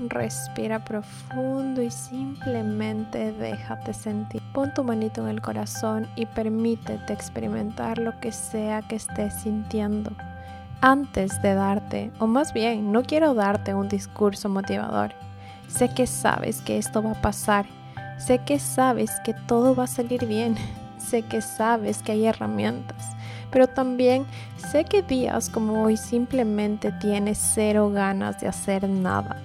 Respira profundo y simplemente déjate sentir. Pon tu manito en el corazón y permítete experimentar lo que sea que estés sintiendo. Antes de darte, o más bien, no quiero darte un discurso motivador. Sé que sabes que esto va a pasar. Sé que sabes que todo va a salir bien. Sé que sabes que hay herramientas pero también sé que días como hoy simplemente tienes cero ganas de hacer nada.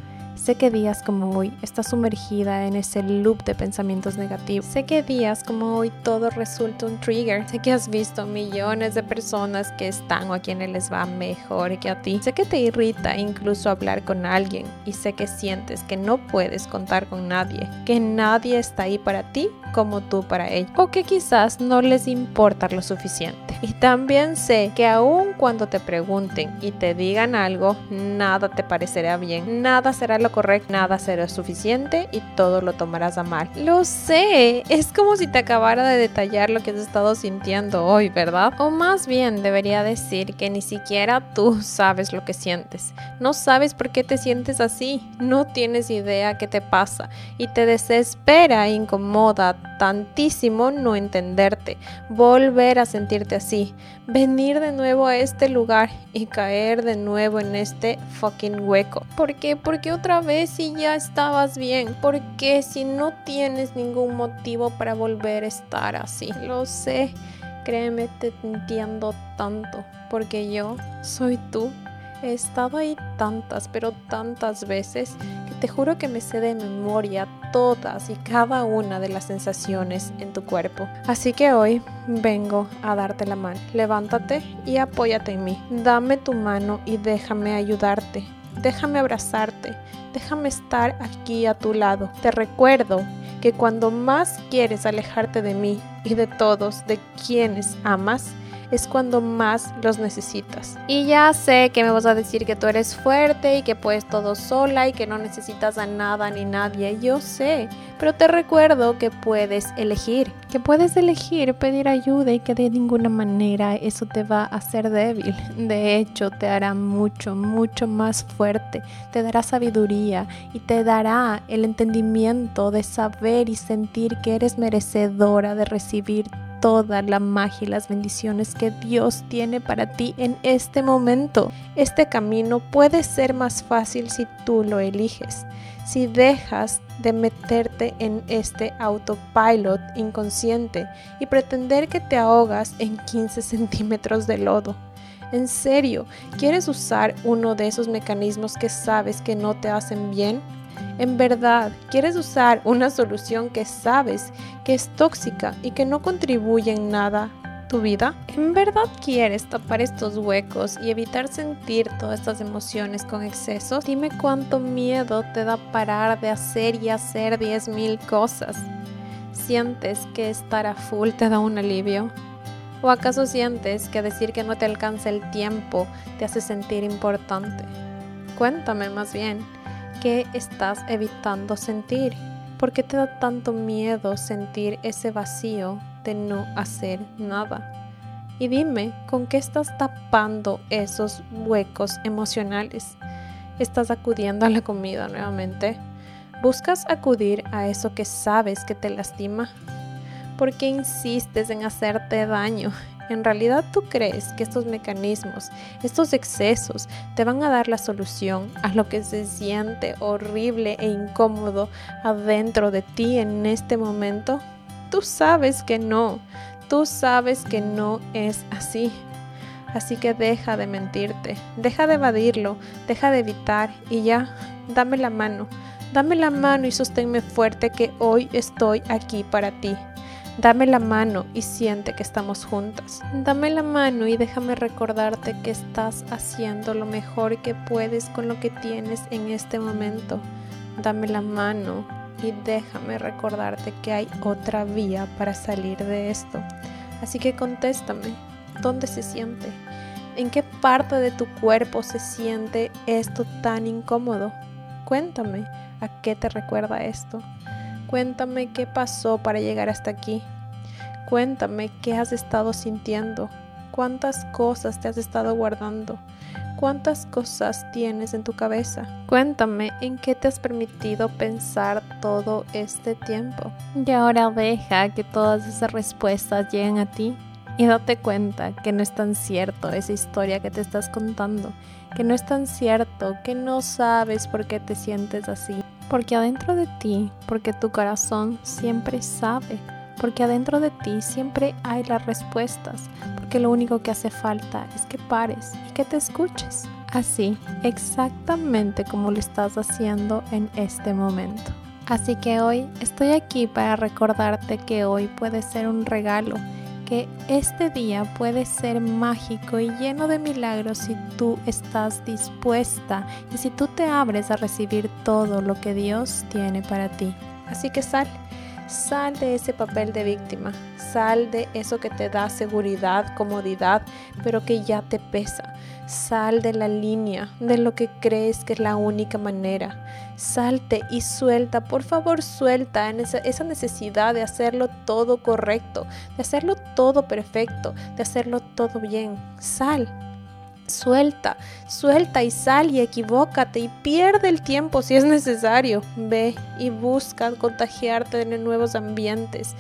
Sé que días como hoy estás sumergida en ese loop de pensamientos negativos. Sé que días como hoy todo resulta un trigger. Sé que has visto millones de personas que están o a quienes les va mejor que a ti. Sé que te irrita incluso hablar con alguien y sé que sientes que no puedes contar con nadie, que nadie está ahí para ti como tú para ellos o que quizás no les importa lo suficiente. Y también sé que aun cuando te pregunten y te digan algo, nada te parecerá bien, nada será lo correcto, nada será suficiente y todo lo tomarás a mal. Lo sé, es como si te acabara de detallar lo que has estado sintiendo hoy, ¿verdad? O más bien debería decir que ni siquiera tú sabes lo que sientes. No sabes por qué te sientes así, no tienes idea qué te pasa y te desespera e incomoda tantísimo no entenderte, volver a sentirte así, venir de nuevo a este lugar y caer de nuevo en este fucking hueco. ¿Por qué? Porque otra vez si ya estabas bien, porque si no tienes ningún motivo para volver a estar así. Lo sé, créeme, te entiendo tanto, porque yo soy tú He estado ahí tantas, pero tantas veces te juro que me sé de memoria todas y cada una de las sensaciones en tu cuerpo. Así que hoy vengo a darte la mano. Levántate y apóyate en mí. Dame tu mano y déjame ayudarte. Déjame abrazarte. Déjame estar aquí a tu lado. Te recuerdo que cuando más quieres alejarte de mí y de todos, de quienes amas, es cuando más los necesitas. Y ya sé que me vas a decir que tú eres fuerte y que puedes todo sola y que no necesitas a nada ni nadie. Yo sé, pero te recuerdo que puedes elegir, que puedes elegir pedir ayuda y que de ninguna manera eso te va a hacer débil. De hecho, te hará mucho, mucho más fuerte. Te dará sabiduría y te dará el entendimiento de saber y sentir que eres merecedora de recibir toda la magia y las bendiciones que Dios tiene para ti en este momento. Este camino puede ser más fácil si tú lo eliges, si dejas de meterte en este autopilot inconsciente y pretender que te ahogas en 15 centímetros de lodo. ¿En serio? ¿Quieres usar uno de esos mecanismos que sabes que no te hacen bien? ¿En verdad quieres usar una solución que sabes que es tóxica y que no contribuye en nada tu vida? ¿En verdad quieres tapar estos huecos y evitar sentir todas estas emociones con excesos? Dime cuánto miedo te da parar de hacer y hacer 10.000 cosas. ¿Sientes que estar a full te da un alivio? ¿O acaso sientes que decir que no te alcanza el tiempo te hace sentir importante? Cuéntame más bien. ¿Qué estás evitando sentir? ¿Por qué te da tanto miedo sentir ese vacío de no hacer nada? Y dime, ¿con qué estás tapando esos huecos emocionales? ¿Estás acudiendo a la comida nuevamente? ¿Buscas acudir a eso que sabes que te lastima? ¿Por qué insistes en hacerte daño ¿En realidad tú crees que estos mecanismos, estos excesos, te van a dar la solución a lo que se siente horrible e incómodo adentro de ti en este momento? Tú sabes que no, tú sabes que no es así. Así que deja de mentirte, deja de evadirlo, deja de evitar y ya, dame la mano, dame la mano y sosténme fuerte que hoy estoy aquí para ti. Dame la mano y siente que estamos juntas. Dame la mano y déjame recordarte que estás haciendo lo mejor que puedes con lo que tienes en este momento. Dame la mano y déjame recordarte que hay otra vía para salir de esto. Así que contéstame, ¿dónde se siente? ¿En qué parte de tu cuerpo se siente esto tan incómodo? Cuéntame, ¿a qué te recuerda esto? Cuéntame qué pasó para llegar hasta aquí. Cuéntame qué has estado sintiendo. cuántas cosas te has estado guardando. ¿Cuántas cosas tienes en tu cabeza? Cuéntame en qué te has permitido pensar todo este tiempo. Y ahora deja que todas esas respuestas lleguen a ti y date cuenta que no es tan cierto esa historia que te estás contando, que no es tan cierto, que no sabes por qué te sientes así. Porque adentro de ti, porque tu corazón siempre sabe, porque adentro de ti siempre hay las respuestas, porque lo único que hace falta es que pares y que te escuches. Así, exactamente como lo estás haciendo en este momento. Así que hoy estoy aquí para recordarte que hoy puede ser un regalo, que este día puede ser mágico y lleno de milagros si tú estás dispuesta y si tú te abres a recibir todo lo que Dios tiene para ti. Así que sal Sal de ese papel de víctima, sal de eso que te da seguridad, comodidad, pero que ya te pesa. Sal de la línea, de lo que crees que es la única manera. Salte y suelta, por favor suelta en esa, esa necesidad de hacerlo todo correcto, de hacerlo todo perfecto, de hacerlo todo bien. Sal, Suelta, suelta y sal y equivócate y pierde el tiempo si es necesario. Ve y busca contagiarte de nuevos ambientes.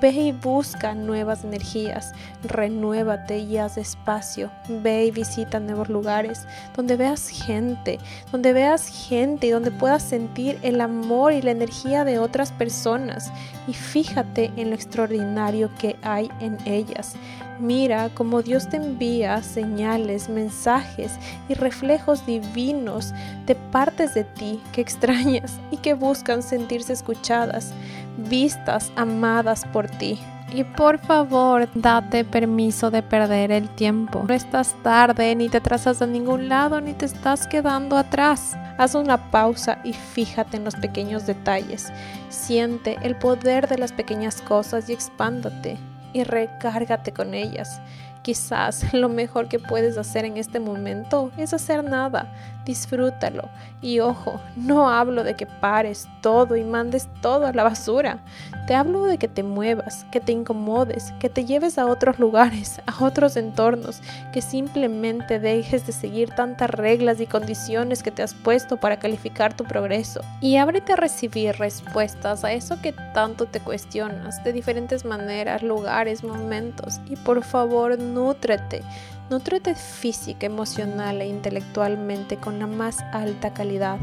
Ve y busca nuevas energías. Renuévate y haz espacio. Ve y visita nuevos lugares donde veas gente, donde veas gente y donde puedas sentir el amor y la energía de otras personas. Y fíjate en lo extraordinario que hay en ellas. Mira cómo Dios te envía señales, mensajes y reflejos divinos de partes de ti que extrañas y que buscan sentirse escuchadas, vistas, amadas por ti. Y por favor, date permiso de perder el tiempo. No estás tarde, ni te trazas a ningún lado, ni te estás quedando atrás. Haz una pausa y fíjate en los pequeños detalles. Siente el poder de las pequeñas cosas y expándate y recárgate con ellas. Quizás lo mejor que puedes hacer en este momento es hacer nada, disfrútalo. Y ojo, no hablo de que pares todo y mandes todo a la basura. Te hablo de que te muevas, que te incomodes, que te lleves a otros lugares, a otros entornos, que simplemente dejes de seguir tantas reglas y condiciones que te has puesto para calificar tu progreso. Y ábrete a recibir respuestas a eso que tanto te cuestionas, de diferentes maneras, lugares, momentos. Y por favor, nútrete. Nútrete física, emocional e intelectualmente con la más alta calidad.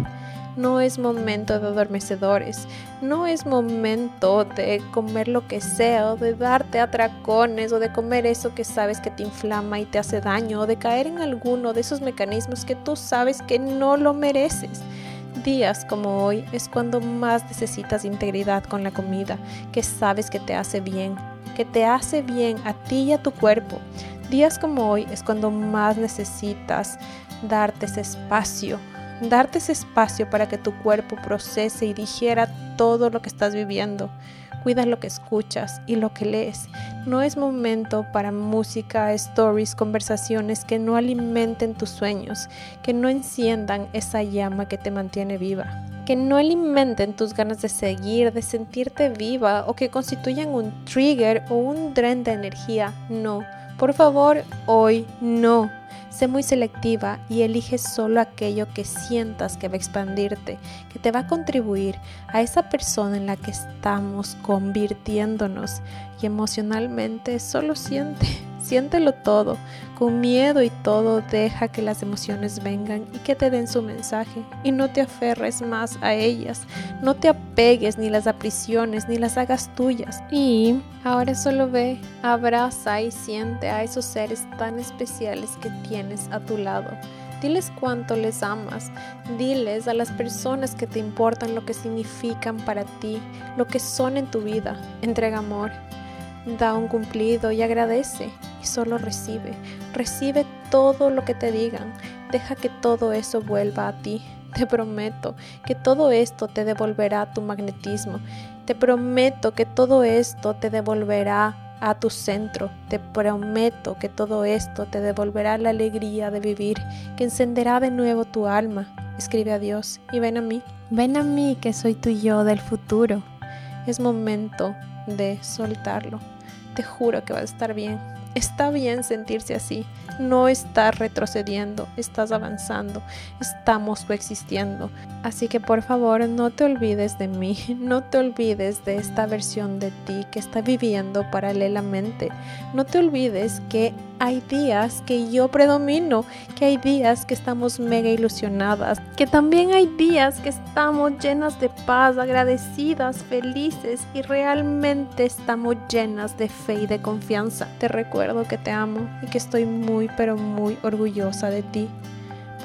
No es momento de adormecedores, no es momento de comer lo que sea o de darte atracones o de comer eso que sabes que te inflama y te hace daño o de caer en alguno de esos mecanismos que tú sabes que no lo mereces. Días como hoy es cuando más necesitas integridad con la comida, que sabes que te hace bien, que te hace bien a ti y a tu cuerpo. Días como hoy es cuando más necesitas darte ese espacio, darte ese espacio para que tu cuerpo procese y digiera todo lo que estás viviendo. Cuida lo que escuchas y lo que lees. No es momento para música, stories, conversaciones que no alimenten tus sueños, que no enciendan esa llama que te mantiene viva que no alimenten tus ganas de seguir, de sentirte viva o que constituyan un trigger o un tren de energía. No, por favor, hoy no. Sé muy selectiva y elige solo aquello que sientas que va a expandirte, que te va a contribuir a esa persona en la que estamos convirtiéndonos y emocionalmente solo siente. Siéntelo todo, con miedo y todo, deja que las emociones vengan y que te den su mensaje y no te aferres más a ellas, no te apegues ni las aprisiones ni las hagas tuyas. Y ahora solo ve, abraza y siente a esos seres tan especiales que tienes a tu lado. Diles cuánto les amas. Diles a las personas que te importan lo que significan para ti, lo que son en tu vida. Entrega amor, da un cumplido y agradece y solo recibe. Recibe todo lo que te digan. Deja que todo eso vuelva a ti. Te prometo que todo esto te devolverá tu magnetismo. Te prometo que todo esto te devolverá a tu centro. Te prometo que todo esto te devolverá la alegría de vivir, que encenderá de nuevo tu alma. Escribe a Dios y ven a mí. Ven a mí que soy tu yo del futuro. Es momento de soltarlo. Te juro que va a estar bien. Está bien sentirse así. No estás retrocediendo, estás avanzando, estamos coexistiendo. Así que por favor no te olvides de mí, no te olvides de esta versión de ti que está viviendo paralelamente. No te olvides que hay días que yo predomino, que hay días que estamos mega ilusionadas, que también hay días que estamos llenas de paz, agradecidas, felices y realmente estamos llenas de fe y de confianza. Te recuerdo que te amo y que estoy muy pero muy orgullosa de ti.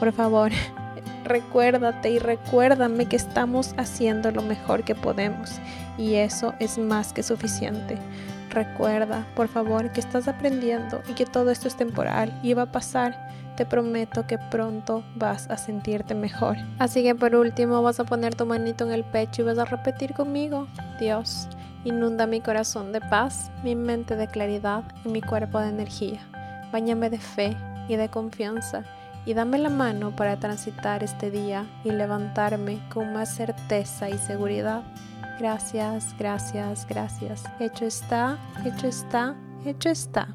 Por favor, recuérdate y recuérdame que estamos haciendo lo mejor que podemos y eso es más que suficiente. Recuerda, por favor, que estás aprendiendo y que todo esto es temporal y va a pasar. Te prometo que pronto vas a sentirte mejor. Así que por último vas a poner tu manito en el pecho y vas a repetir conmigo, Dios, inunda mi corazón de paz, mi mente de claridad y mi cuerpo de energía. Báñame de fe y de confianza y dame la mano para transitar este día y levantarme con más certeza y seguridad Gracias, gracias, gracias. Hecho está, hecho está, hecho está.